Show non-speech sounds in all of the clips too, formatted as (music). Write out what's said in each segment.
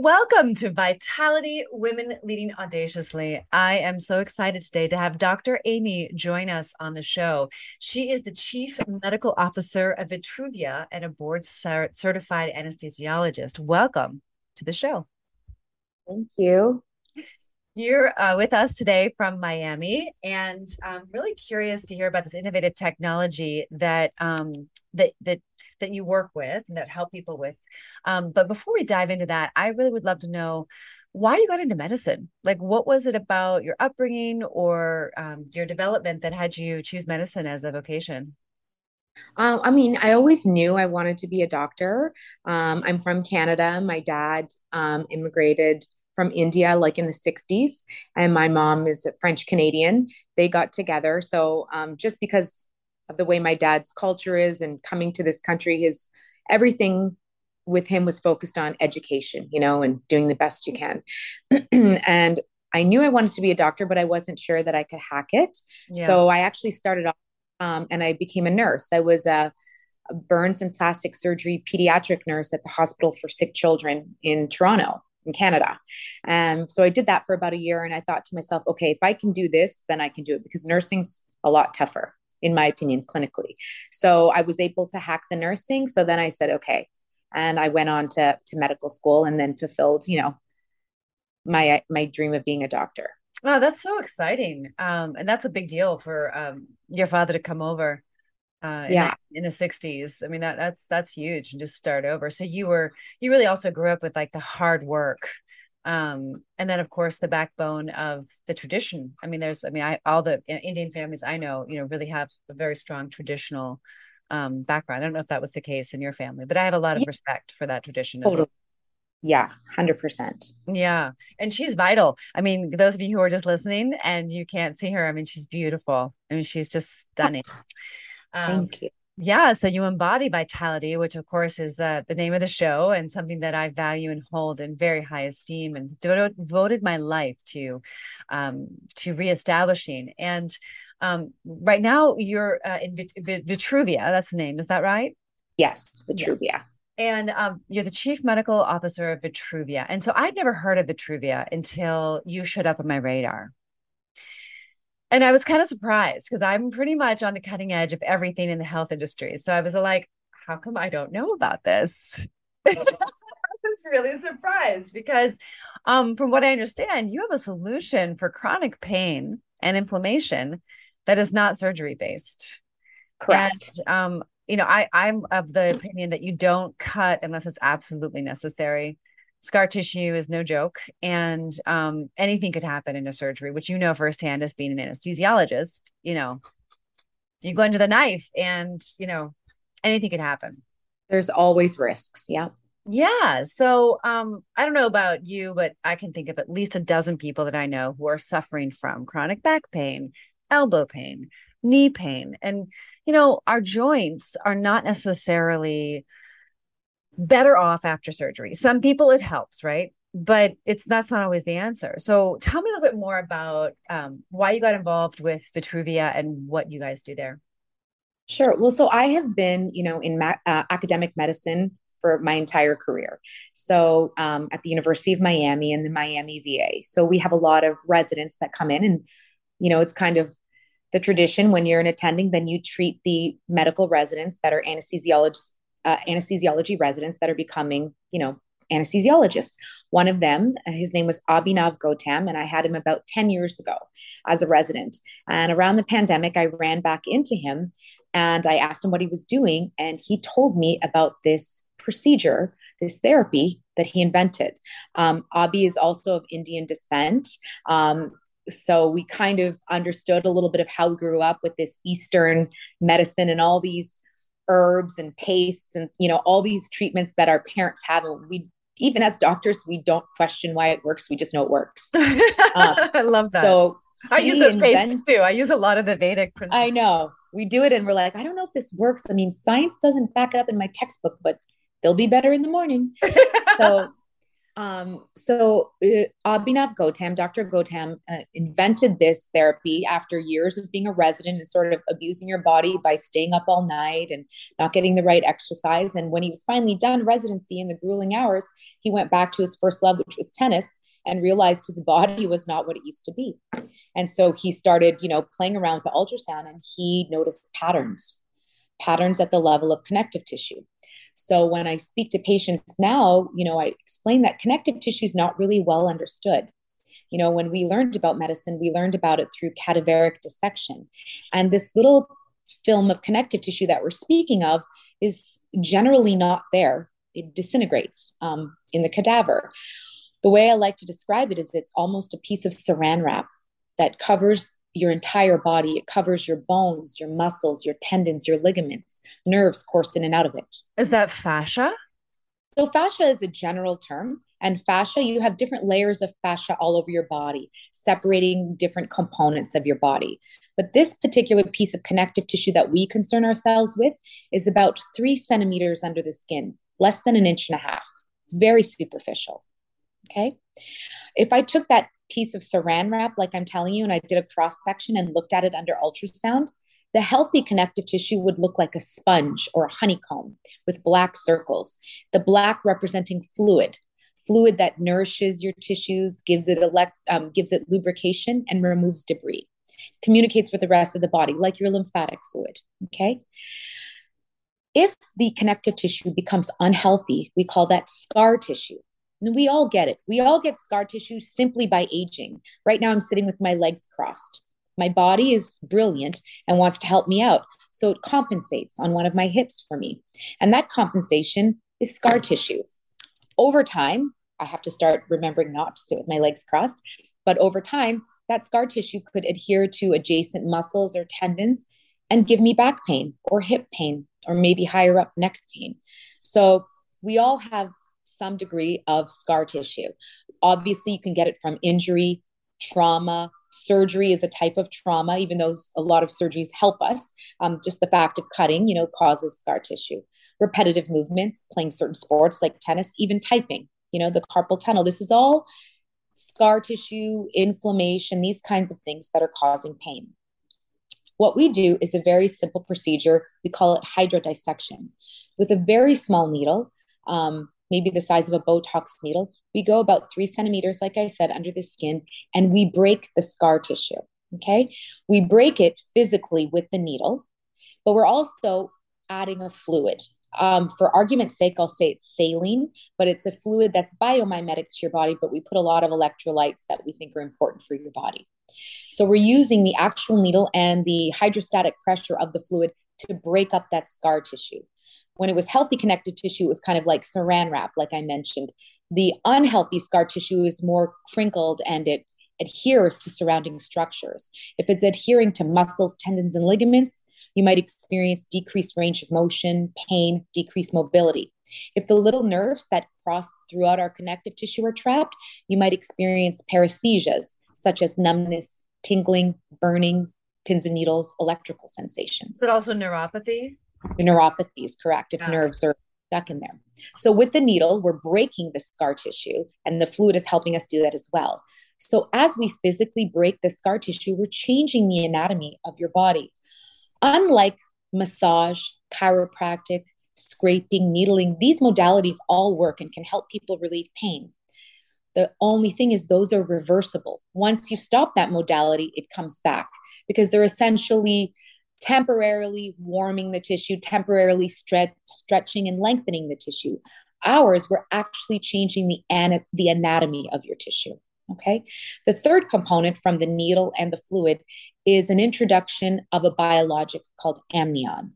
Welcome to Vitality Women Leading Audaciously. I am so excited today to have Dr. Amy join us on the show. She is the Chief Medical Officer of Vitruvia and a board certified anesthesiologist. Welcome to the show. Thank you. You're uh, with us today from Miami, and I'm really curious to hear about this innovative technology that um, that that that you work with and that help people with. Um, but before we dive into that, I really would love to know why you got into medicine. Like, what was it about your upbringing or um, your development that had you choose medicine as a vocation? Um, I mean, I always knew I wanted to be a doctor. Um, I'm from Canada. My dad um, immigrated from India, like in the 60s, and my mom is French Canadian. They got together. So, um, just because of the way my dad's culture is and coming to this country his everything with him was focused on education you know and doing the best you can (clears throat) and i knew i wanted to be a doctor but i wasn't sure that i could hack it yes. so i actually started off um, and i became a nurse i was a, a burns and plastic surgery pediatric nurse at the hospital for sick children in toronto in Canada. And um, so I did that for about a year and I thought to myself, okay, if I can do this, then I can do it because nursing's a lot tougher in my opinion, clinically. So I was able to hack the nursing. So then I said, okay. And I went on to, to medical school and then fulfilled, you know, my, my dream of being a doctor. Oh, that's so exciting. Um, and that's a big deal for um, your father to come over uh yeah. in the, in the 60s i mean that that's that's huge and just start over. So you were you really also grew up with like the hard work um, and then of course the backbone of the tradition. I mean there's i mean i all the indian families i know you know really have a very strong traditional um, background. I don't know if that was the case in your family but i have a lot of yeah. respect for that tradition totally. as well. Yeah 100% yeah and she's vital. I mean those of you who are just listening and you can't see her i mean she's beautiful. I mean she's just (laughs) stunning um, thank you yeah so you embody vitality which of course is uh, the name of the show and something that i value and hold in very high esteem and devoted my life to um, to reestablishing and um, right now you're uh, in Vit- vitruvia that's the name is that right yes vitruvia yeah. And um, you're the chief medical officer of Vitruvia. And so I'd never heard of Vitruvia until you showed up on my radar. And I was kind of surprised because I'm pretty much on the cutting edge of everything in the health industry. So I was like, how come I don't know about this? (laughs) I was really surprised because, um, from what I understand, you have a solution for chronic pain and inflammation that is not surgery based. Correct. And, um, you know, I, I'm of the opinion that you don't cut unless it's absolutely necessary scar tissue is no joke. And um, anything could happen in a surgery which you know firsthand as being an anesthesiologist you know you go into the knife and you know anything could happen. There's always risks. Yeah yeah. So um i don't know about you but i can think of at least a dozen people that i know who are suffering from chronic back pain elbow pain knee pain. And you know our joints are not necessarily better off after surgery. Some people it helps, right? But it's that's not always the answer. So tell me a little bit more about um, why you got involved with Vitruvia and what you guys do there. Sure. Well, so I have been, you know, in ma- uh, academic medicine for my entire career. So um, at the University of Miami and the Miami VA. So we have a lot of residents that come in, and you know, it's kind of the tradition when you're an attending, then you treat the medical residents that are anesthesiologists uh, anesthesiology residents that are becoming, you know, anesthesiologists. One of them, uh, his name was Abhinav Gautam, and I had him about 10 years ago as a resident. And around the pandemic, I ran back into him and I asked him what he was doing. And he told me about this procedure, this therapy that he invented. Um, Abhi is also of Indian descent. Um, so we kind of understood a little bit of how we grew up with this Eastern medicine and all these herbs and pastes and you know all these treatments that our parents have. And we even as doctors we don't question why it works. We just know it works. Um, (laughs) i love that. So i use those pastes too. I use a lot of the vedic principles. i know. We do it and we're like i don't know if this works. I mean science doesn't back it up in my textbook but they'll be better in the morning. (laughs) So um, so uh, Abhinav Gautam, Dr. Gautam, uh, invented this therapy after years of being a resident and sort of abusing your body by staying up all night and not getting the right exercise. And when he was finally done residency in the grueling hours, he went back to his first love, which was tennis, and realized his body was not what it used to be. And so he started, you know, playing around with the ultrasound, and he noticed patterns, patterns at the level of connective tissue. So when I speak to patients now, you know, I explain that connective tissue is not really well understood. You know, when we learned about medicine, we learned about it through cadaveric dissection. And this little film of connective tissue that we're speaking of is generally not there. It disintegrates um, in the cadaver. The way I like to describe it is it's almost a piece of saran wrap that covers your entire body. It covers your bones, your muscles, your tendons, your ligaments, nerves course in and out of it. Is that fascia? So, fascia is a general term. And fascia, you have different layers of fascia all over your body, separating different components of your body. But this particular piece of connective tissue that we concern ourselves with is about three centimeters under the skin, less than an inch and a half. It's very superficial. Okay. If I took that piece of saran wrap, like I'm telling you, and I did a cross section and looked at it under ultrasound, the healthy connective tissue would look like a sponge or a honeycomb with black circles, the black representing fluid, fluid that nourishes your tissues, gives it elect, um, gives it lubrication, and removes debris. Communicates with the rest of the body, like your lymphatic fluid. Okay. If the connective tissue becomes unhealthy, we call that scar tissue. And we all get it. We all get scar tissue simply by aging. Right now, I'm sitting with my legs crossed. My body is brilliant and wants to help me out. So it compensates on one of my hips for me. And that compensation is scar tissue. Over time, I have to start remembering not to sit with my legs crossed. But over time, that scar tissue could adhere to adjacent muscles or tendons and give me back pain or hip pain or maybe higher up neck pain. So we all have some degree of scar tissue. Obviously, you can get it from injury, trauma. Surgery is a type of trauma, even though a lot of surgeries help us. Um, just the fact of cutting, you know, causes scar tissue. Repetitive movements, playing certain sports like tennis, even typing, you know, the carpal tunnel. This is all scar tissue, inflammation, these kinds of things that are causing pain. What we do is a very simple procedure. We call it hydrodissection. With a very small needle, um, maybe the size of a Botox needle. We go about three centimeters, like I said, under the skin, and we break the scar tissue. Okay. We break it physically with the needle, but we're also adding a fluid. Um, for argument's sake, I'll say it's saline, but it's a fluid that's biomimetic to your body, but we put a lot of electrolytes that we think are important for your body. So we're using the actual needle and the hydrostatic pressure of the fluid to break up that scar tissue. When it was healthy connective tissue, it was kind of like saran wrap, like I mentioned. The unhealthy scar tissue is more crinkled and it adheres to surrounding structures. If it's adhering to muscles, tendons, and ligaments, you might experience decreased range of motion, pain, decreased mobility. If the little nerves that cross throughout our connective tissue are trapped, you might experience paresthesias, such as numbness, tingling, burning, pins and needles, electrical sensations. Is it also neuropathy? Neuropathy is correct if yeah. nerves are stuck in there. So with the needle, we're breaking the scar tissue, and the fluid is helping us do that as well. So as we physically break the scar tissue, we're changing the anatomy of your body. Unlike massage, chiropractic, scraping, needling, these modalities all work and can help people relieve pain. The only thing is, those are reversible. Once you stop that modality, it comes back because they're essentially temporarily warming the tissue, temporarily stretch, stretching and lengthening the tissue. Ours, we're actually changing the, ana- the anatomy of your tissue. Okay. The third component from the needle and the fluid is an introduction of a biologic called amnion.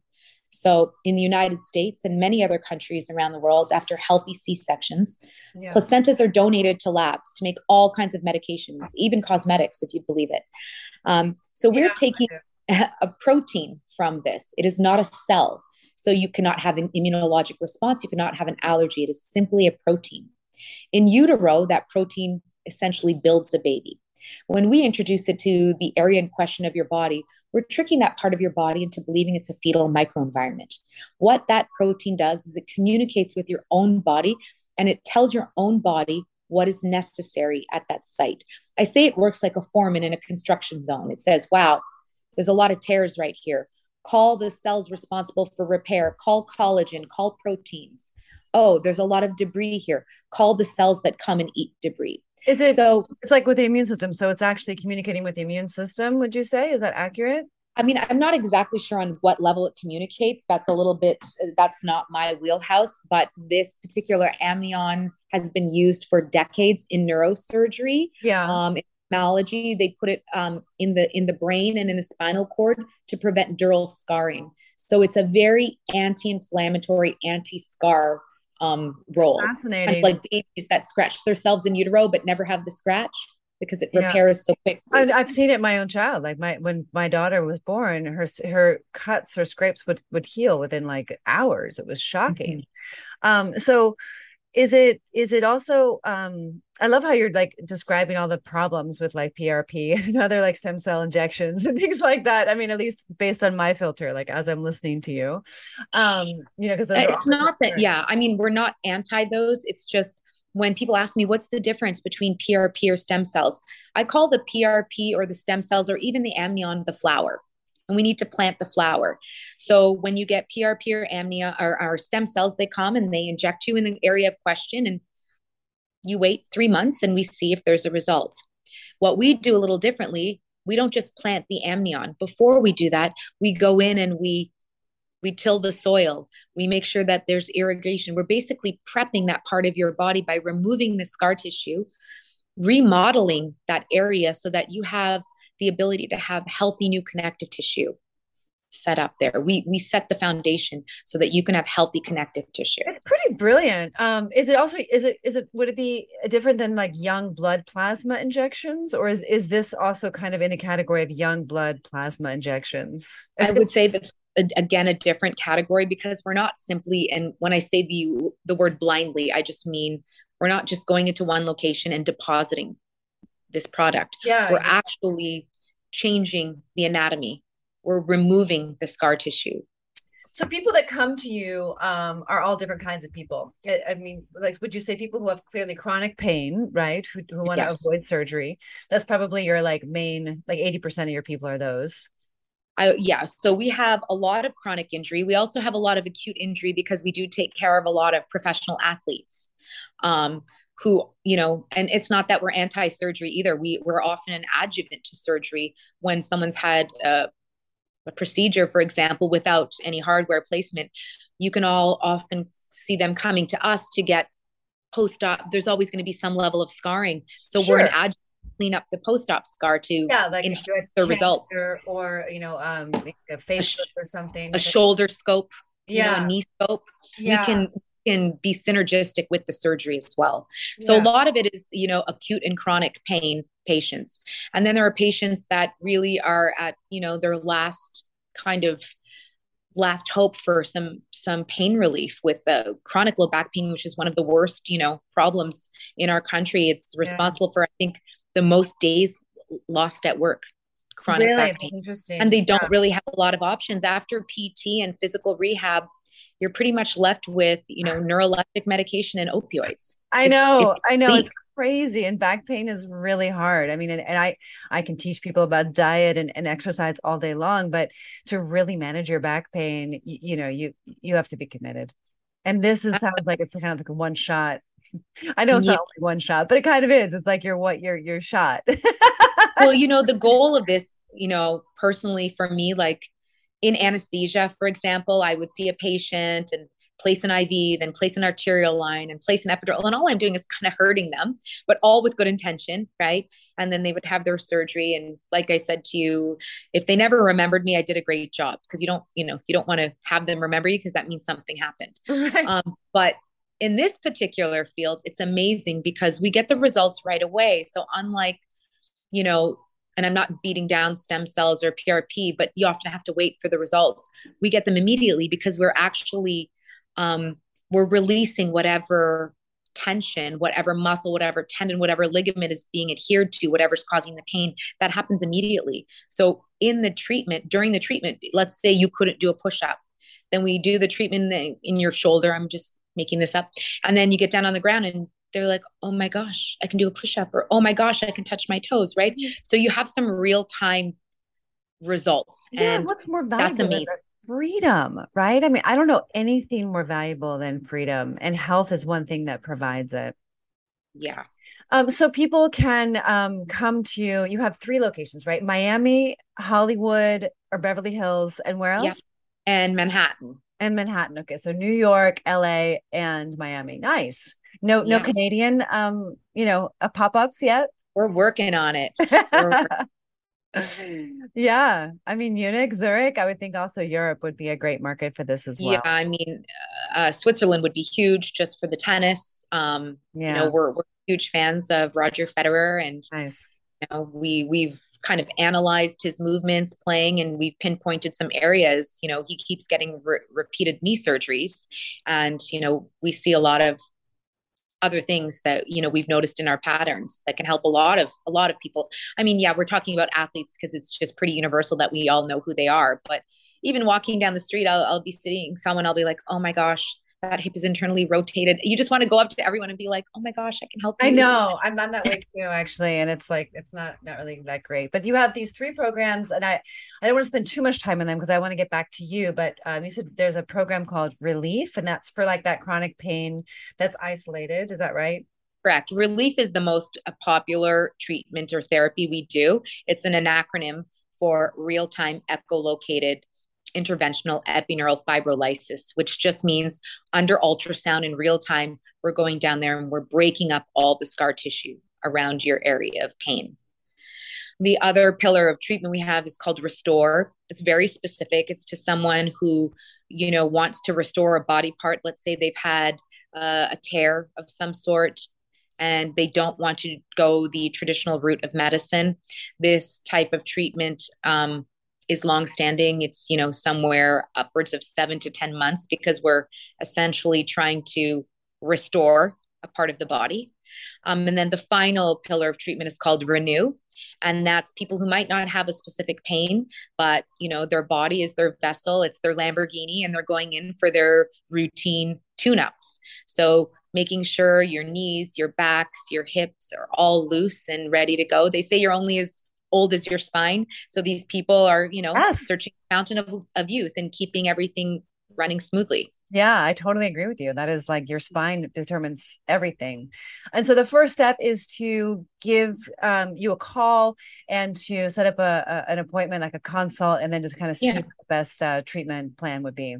So, in the United States and many other countries around the world, after healthy C sections, yeah. placentas are donated to labs to make all kinds of medications, even cosmetics, if you believe it. Um, so, we're yeah, taking (laughs) a protein from this. It is not a cell. So you cannot have an immunologic response. You cannot have an allergy. It is simply a protein. In utero, that protein essentially builds a baby. When we introduce it to the area in question of your body, we're tricking that part of your body into believing it's a fetal microenvironment. What that protein does is it communicates with your own body and it tells your own body what is necessary at that site. I say it works like a foreman in a construction zone. It says, wow, there's a lot of tears right here. Call the cells responsible for repair, call collagen, call proteins. Oh, there's a lot of debris here. Call the cells that come and eat debris. Is it so? It's like with the immune system. So it's actually communicating with the immune system. Would you say is that accurate? I mean, I'm not exactly sure on what level it communicates. That's a little bit, that's not my wheelhouse, but this particular amnion has been used for decades in neurosurgery. Yeah. Um, in technology, they put it um, in the in the brain and in the spinal cord to prevent dural scarring. So it's a very anti-inflammatory, anti-scar um, role. Fascinating. Kind of like babies that scratch themselves in utero but never have the scratch because it repairs yeah. so quick. I've seen it my own child. Like my when my daughter was born, her her cuts or scrapes would would heal within like hours. It was shocking. Mm-hmm. Um, so is it is it also um i love how you're like describing all the problems with like prp (laughs) and other like stem cell injections and things like that. I mean at least based on my filter like as i'm listening to you um you know because it's not that yeah i mean we're not anti those. It's just when people ask me what's the difference between prp or stem cells? I call the prp or the stem cells or even the amnion the flower and we need to plant the flower. So when you get PRP or amnia or, or stem cells, they come and they inject you in the area of question, and you wait three months and we see if there's a result. What we do a little differently, we don't just plant the amnion. Before we do that, we go in and we we till the soil we make sure that there's irrigation we're basically prepping that part of your body by removing the scar tissue remodeling that area so that you have the ability to have healthy new connective tissue set up there. We we set the foundation so that you can have healthy connective tissue. It's pretty brilliant. Um, is it also is it is it would it be different than like young blood plasma injections, or is is this also kind of in the category of young blood plasma injections? I would say that's again a different category because we're not simply and when I say the the word blindly, I just mean we're not just going into one location and depositing this product. Yeah, we're actually changing the anatomy. We're removing the scar tissue. So people that come to you um, are all different kinds of people. I, I, mean, like, would you say people who have clearly chronic pain, right? Who, who want to yes. avoid surgery? That's probably your like main, like eighty percent of your people are those. I, yeah. So we have a lot of chronic injury. We also have a lot of acute injury because we do take care of a lot of professional athletes. Um, who you know and it's not that we're anti-surgery either. We we're often an adjuvant to surgery when someone's had a, a procedure for example without any hardware placement. You can all often see them coming to us to get post-op there's always going to be some level of scarring. So sure. we're an adjuvant to clean up the post-op scar to yeah like the results. or, or you know um a face a, or something a shoulder scope yeah know, a knee scope. Yeah. we can can be synergistic with the surgery as well. So yeah. a lot of it is, you know, acute and chronic pain patients. And then there are patients that really are at, you know, their last kind of last hope for some some pain relief with the chronic low back pain which is one of the worst you know problems in our country it's responsible yeah. for i think the most days lost at work chronic really? back pain interesting and they don't yeah. really have a lot of options after pt and physical rehab you're pretty much left with you know neuroleptic medication and opioids i know it's, it's i know it's crazy and back pain is really hard i mean and, and i i can teach people about diet and, and exercise all day long but to really manage your back pain you, you know you you have to be committed and this is sounds like it's kind of like a one shot (laughs) I know it's yeah. not only one shot, but it kind of is. It's like you're what you're you're shot. well, you know, (laughs) the goal of this, you know, personally for me, like in anesthesia, for example, I would see a patient and place an IV, then place an arterial line and place an epidural. And all I'm doing is kind of hurting them, but all with good intention, right? And then they would have their surgery. And like I said to you, if they never remembered me, I did a great job because you don't, you know, you don't want to have them remember you because that means something happened. Right. Um, but in this particular field, it's amazing because we get the results right away. So unlike, you know, and I'm not beating down stem cells or PRP, but you often have to wait for the results. We get them immediately because we're actually um, we're releasing whatever tension, whatever muscle, whatever tendon, whatever ligament is being adhered to, whatever's causing the pain, that happens immediately. So in the treatment, during the treatment, let's say you couldn't do a push up, then we do the treatment in your shoulder. I'm just making this up, and then you get down on the ground and they're like, oh my gosh, I can do a push up, or oh my gosh, I can touch my toes, right? Mm-hmm. So you have some real time results. Yeah, and what's more valuable? That's amazing. Freedom, right? I mean, I don't know anything more valuable than freedom, and health is one thing that provides it. Yeah. Um, so people can um, come to you. You have three locations, right? Miami, Hollywood, or Beverly Hills, and where else? Yeah. And Manhattan. And Manhattan. Okay, so New York, LA, and Miami. Nice. No, yeah. no Canadian, um, you know, uh, pop ups yet. We're working on it. (laughs) yeah, I mean Munich, Zurich. I would think also Europe would be a great market for this as well. Yeah, I mean uh, Switzerland would be huge just for the tennis. Um, yeah. you know, we're we're huge fans of Roger Federer, and nice. you know, we we've kind of analyzed his movements playing and we've pinpointed some areas you know he keeps getting re- repeated knee surgeries and you know we see a lot of other things that you know we've noticed in our patterns that can help a lot of a lot of people. I mean yeah we're talking about athletes because it's just pretty universal that we all know who they are but even walking down the street I'll, I'll be seeing someone i'll be like oh my gosh that hip is internally rotated. You just want to go up to everyone and be like, "Oh my gosh, I can help you." I know. I'm on that way too, actually, and it's like it's not not really that great. But you have these three programs, and I I don't want to spend too much time on them because I want to get back to you. But um, you said there's a program called Relief, and that's for like that chronic pain that's isolated. Is that right? Correct. Relief is the most uh, popular treatment or therapy we do. It's an, acronym for real time echolocated interventional epineural fibrolysis, which just means under ultrasound in real time, we're going down there and we're breaking up all the scar tissue around your area of pain. The other pillar of treatment we have is called restore. It's very specific. It's to someone who, you know, wants to restore a body part. Let's say they've had uh, a tear of some sort and they don't want to go the traditional route of medicine. This type of treatment um, is longstanding. It's you know somewhere upwards of seven to ten months because we're essentially trying to restore a part of the body. Um, and then the final pillar of treatment is called renew, and that's people who might not have a specific pain, but you know their body is their vessel, it's their Lamborghini, and they're going in for their routine tune-ups. So making sure your knees, your backs, your hips are all loose and ready to go. They say you're only as old as your spine. So these people are, you know, yes. searching fountain of, of youth and keeping everything running smoothly. Yeah, I totally agree with you. That is like your spine determines everything. And so the first step is to give um, you a call and to set up a, a, an appointment, like a consult, and then just kind of see yeah. what the best uh, treatment plan would be.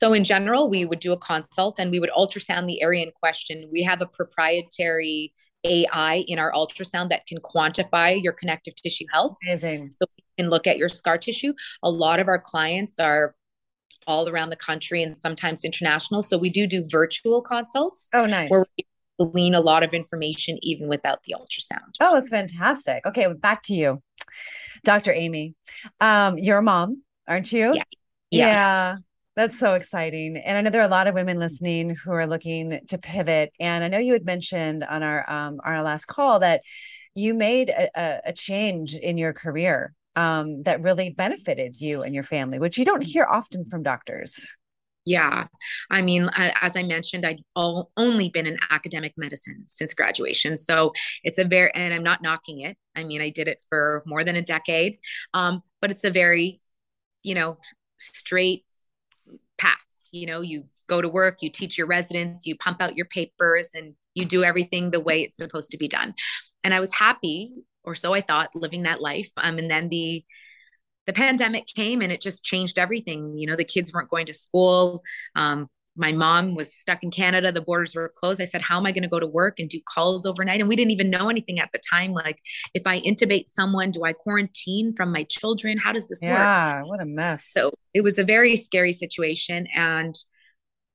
So, in general, we would do a consult and we would ultrasound the area in question. We have a proprietary AI in our ultrasound that can quantify your connective tissue health. Amazing. So we can look at your scar tissue. A lot of our clients are all around the country and sometimes international. So we do do virtual consults. Oh, nice. Where we glean a lot of information even without the ultrasound. Oh, it's fantastic. Okay, back to you, Dr. Amy. Um, you're a mom, aren't you? Yeah. Yes. Yeah. That's so exciting. And I know there are a lot of women listening who are looking to pivot. And I know you had mentioned on our um, our last call that you made a, a change in your career um, that really benefited you and your family, which you don't hear often from doctors. Yeah. I mean, as I mentioned, I'd all, only been in academic medicine since graduation. So it's a very, and I'm not knocking it. I mean, I did it for more than a decade, um, but it's a very, you know, straight path. You know, you go to work, you teach your residents, you pump out your papers, and you do everything the way it's supposed to be done. And I was happy, or so I thought, living that life. Um, and then the the pandemic came and it just changed everything. You know, the kids weren't going to school. Um, my mom was stuck in Canada. The borders were closed. I said, How am I going to go to work and do calls overnight? And we didn't even know anything at the time. Like, if I intubate someone, do I quarantine from my children? How does this yeah, work? Yeah, what a mess. So it was a very scary situation. And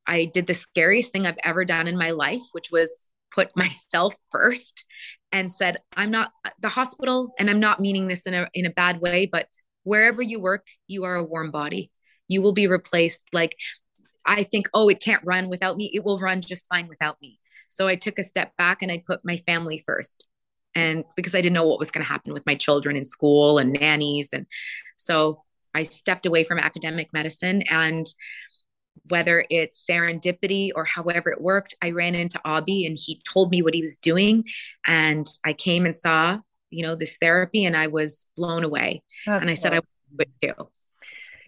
I did the scariest thing I've ever done in my life, which was put (laughs) myself first and said, I'm not the hospital, and I'm not meaning this in a in a bad way, but wherever you work, you are a warm body. You will be replaced. Like I think, oh, it can't run without me. It will run just fine without me. So I took a step back and I put my family first. And because I didn't know what was going to happen with my children in school and nannies. And so I stepped away from academic medicine and whether it's serendipity or however it worked, I ran into Abhi and he told me what he was doing. And I came and saw, you know, this therapy and I was blown away. That's and I said, I would too.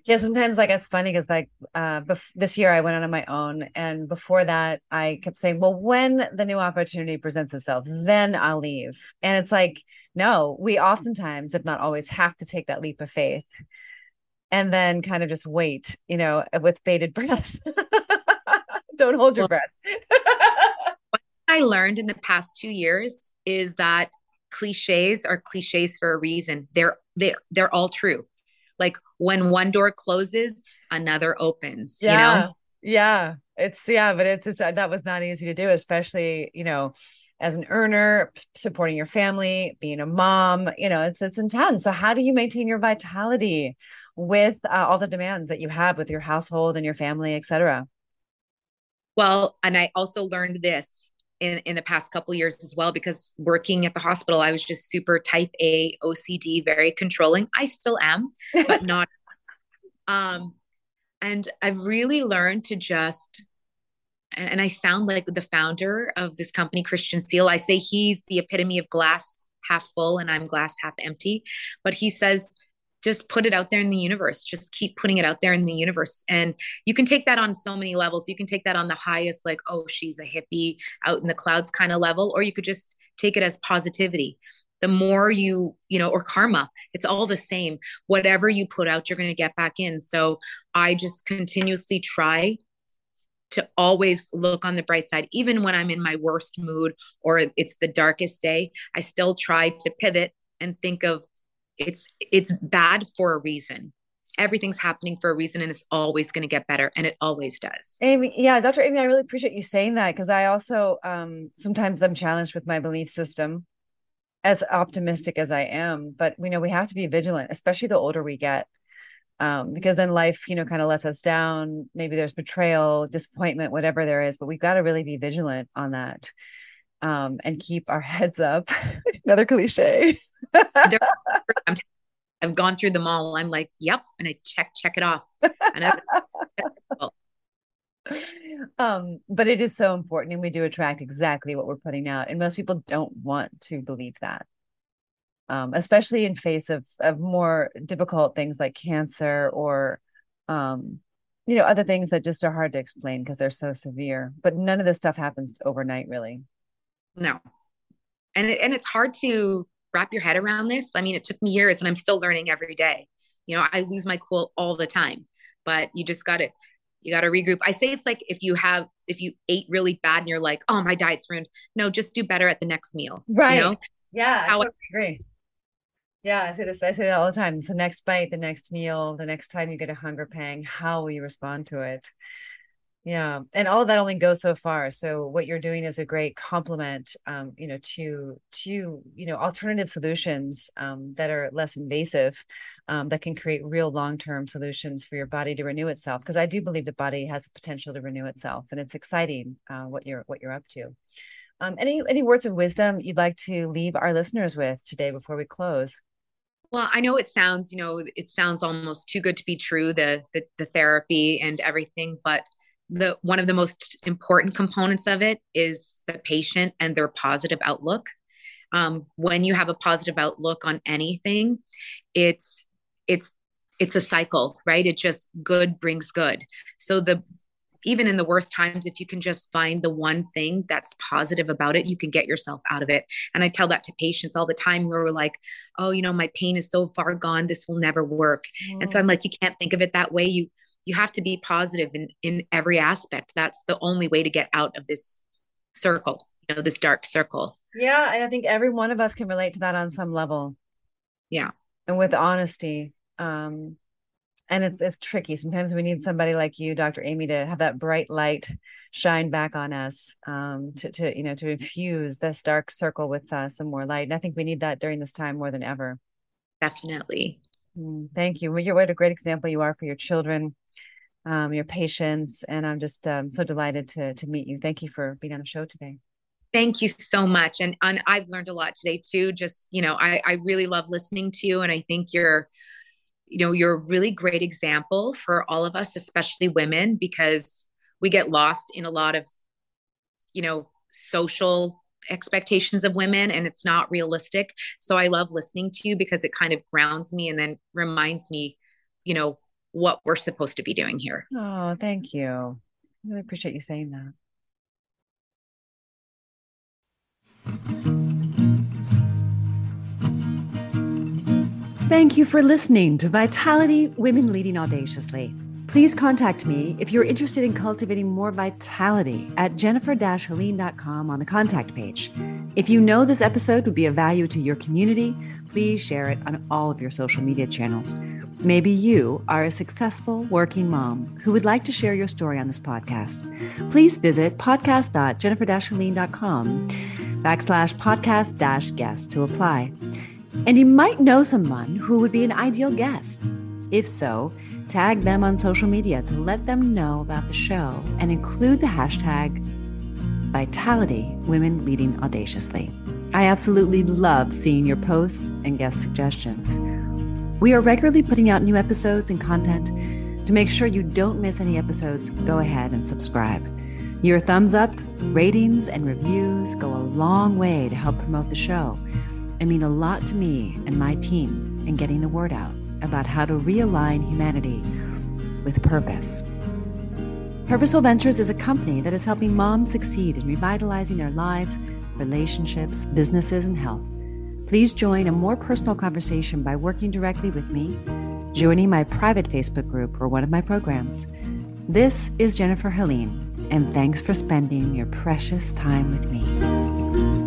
Yeah, sometimes like it's funny because like uh bef- this year I went out on my own and before that I kept saying, well, when the new opportunity presents itself, then I'll leave. And it's like, no, we oftentimes, if not always, have to take that leap of faith and then kind of just wait, you know, with bated (laughs) breath. Don't hold your breath. what (laughs) I learned in the past two years is that cliches are cliches for a reason. They're they're they're all true. Like when one door closes, another opens. Yeah. You know? Yeah. It's yeah, but it's that was not easy to do, especially, you know, as an earner, supporting your family, being a mom, you know, it's it's intense. So how do you maintain your vitality with uh, all the demands that you have with your household and your family, etc.? Well, and I also learned this in in the past couple years as well because working at the hospital, I was just super type A OCD, very controlling. I still am, but (laughs) not. um, and I've really learned to just and, and I sound like the founder of this company, Christian Seale. I say he's the epitome of glass half full and I'm glass half empty. But he says, just put it out there in the universe. Just keep putting it out there in the universe. And you can take that on so many levels. You can take that on the highest, like, oh, she's a hippie out in the clouds kind of level, or you could just take it as positivity. The more you, you know, or karma, it's all the same. Whatever you put out, you're going to get back in. So I just continuously try to always look on the bright side even when i'm in my worst mood or it's the darkest day i still try to pivot and think of it's it's bad for a reason everything's happening for a reason and it's always going to get better and it always does amy yeah dr amy i really appreciate you saying that because i also um sometimes i'm challenged with my belief system as optimistic as i am but we know we have to be vigilant especially the older we get um, because then life, you know, kind of lets us down. Maybe there's betrayal, disappointment, whatever there is, but we've got to really be vigilant on that um, and keep our (laughs) heads up. (laughs) Another cliche. (laughs) I've gone through them all. I'm like, yep, and I check check it off. (laughs) um, but it is so important, and we do attract exactly what we're putting out, and most people don't want to believe that um, especially in face of of more difficult things like cancer or um, you know other things that just are hard to explain because they're so severe but none of this stuff happens overnight really no and it, and it's hard to wrap your head around this i mean it took me years and i'm still learning every day you know i lose my cool all the time but you just got to you got to regroup i say it's like if you have if you ate really bad and you're like oh my diet's ruined no just do better at the next meal right you know? yeah How, I totally agree yeah, I say this. I say that all the time. It's the next bite, the next meal, the next time you get a hunger pang. How will you respond to it? Yeah, and all of that only goes so far. So what you're doing is a great complement, um, you know, to to you know alternative solutions um, that are less invasive, um, that can create real long term solutions for your body to renew itself. Because I do believe the body has the potential to renew itself, and it's exciting uh, what you're what you're up to. Um, any any words of wisdom you'd like to leave our listeners with today before we close? Well, I know it sounds, you know, it sounds almost too good to be true, the the, the therapy and everything, but the one of the most important components of it is the patient and their positive outlook. Um, when you have a positive outlook on anything, it's it's it's a cycle, right? It just good brings good. So the even in the worst times, if you can just find the one thing that's positive about it, you can get yourself out of it. And I tell that to patients all the time who are like, oh, you know, my pain is so far gone, this will never work. Mm. And so I'm like, you can't think of it that way. You you have to be positive in in every aspect. That's the only way to get out of this circle, you know, this dark circle. Yeah. And I think every one of us can relate to that on some level. Yeah. And with honesty. Um, and it's it's tricky. Sometimes we need somebody like you, Dr. Amy, to have that bright light shine back on us, um, to to you know to infuse this dark circle with uh, some more light. And I think we need that during this time more than ever. Definitely. Mm, thank you. Well, you're what a great example you are for your children, um, your patience, and I'm just um, so delighted to to meet you. Thank you for being on the show today. Thank you so much, and and I've learned a lot today too. Just you know, I I really love listening to you, and I think you're you know you're a really great example for all of us especially women because we get lost in a lot of you know social expectations of women and it's not realistic so i love listening to you because it kind of grounds me and then reminds me you know what we're supposed to be doing here oh thank you I really appreciate you saying that Thank you for listening to Vitality Women Leading Audaciously. Please contact me if you're interested in cultivating more vitality at jennifer-helene.com on the contact page. If you know this episode would be of value to your community, please share it on all of your social media channels. Maybe you are a successful working mom who would like to share your story on this podcast. Please visit podcast.jennifer-helene.com backslash podcast dash guest to apply. And you might know someone who would be an ideal guest. If so, tag them on social media to let them know about the show and include the hashtag Vitality Women Leading Audaciously. I absolutely love seeing your posts and guest suggestions. We are regularly putting out new episodes and content. To make sure you don't miss any episodes, go ahead and subscribe. Your thumbs up, ratings, and reviews go a long way to help promote the show and mean a lot to me and my team in getting the word out about how to realign humanity with purpose. Purposeful Ventures is a company that is helping moms succeed in revitalizing their lives, relationships, businesses, and health. Please join a more personal conversation by working directly with me, joining my private Facebook group, or one of my programs. This is Jennifer Helene, and thanks for spending your precious time with me.